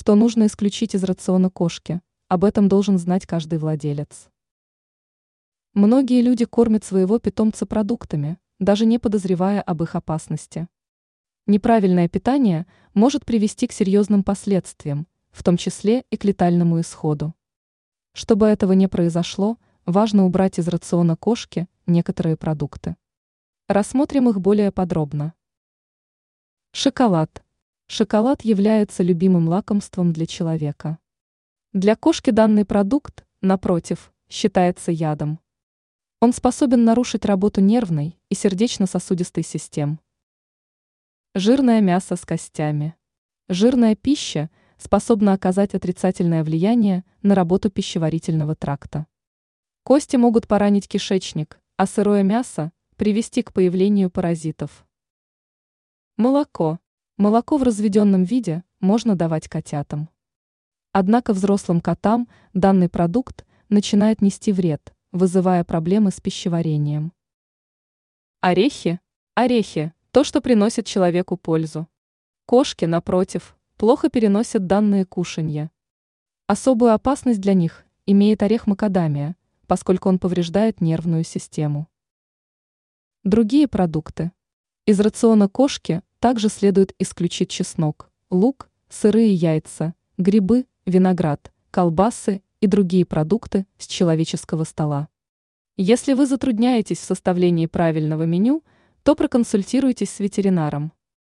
Что нужно исключить из рациона кошки, об этом должен знать каждый владелец. Многие люди кормят своего питомца продуктами, даже не подозревая об их опасности. Неправильное питание может привести к серьезным последствиям, в том числе и к летальному исходу. Чтобы этого не произошло, важно убрать из рациона кошки некоторые продукты. Рассмотрим их более подробно. Шоколад. Шоколад является любимым лакомством для человека. Для кошки данный продукт, напротив, считается ядом. Он способен нарушить работу нервной и сердечно-сосудистой систем. Жирное мясо с костями. Жирная пища способна оказать отрицательное влияние на работу пищеварительного тракта. Кости могут поранить кишечник, а сырое мясо привести к появлению паразитов. Молоко. Молоко в разведенном виде можно давать котятам. Однако взрослым котам данный продукт начинает нести вред, вызывая проблемы с пищеварением. Орехи. Орехи – то, что приносит человеку пользу. Кошки, напротив, плохо переносят данные кушанья. Особую опасность для них имеет орех макадамия, поскольку он повреждает нервную систему. Другие продукты. Из рациона кошки также следует исключить чеснок, лук, сырые яйца, грибы, виноград, колбасы и другие продукты с человеческого стола. Если вы затрудняетесь в составлении правильного меню, то проконсультируйтесь с ветеринаром.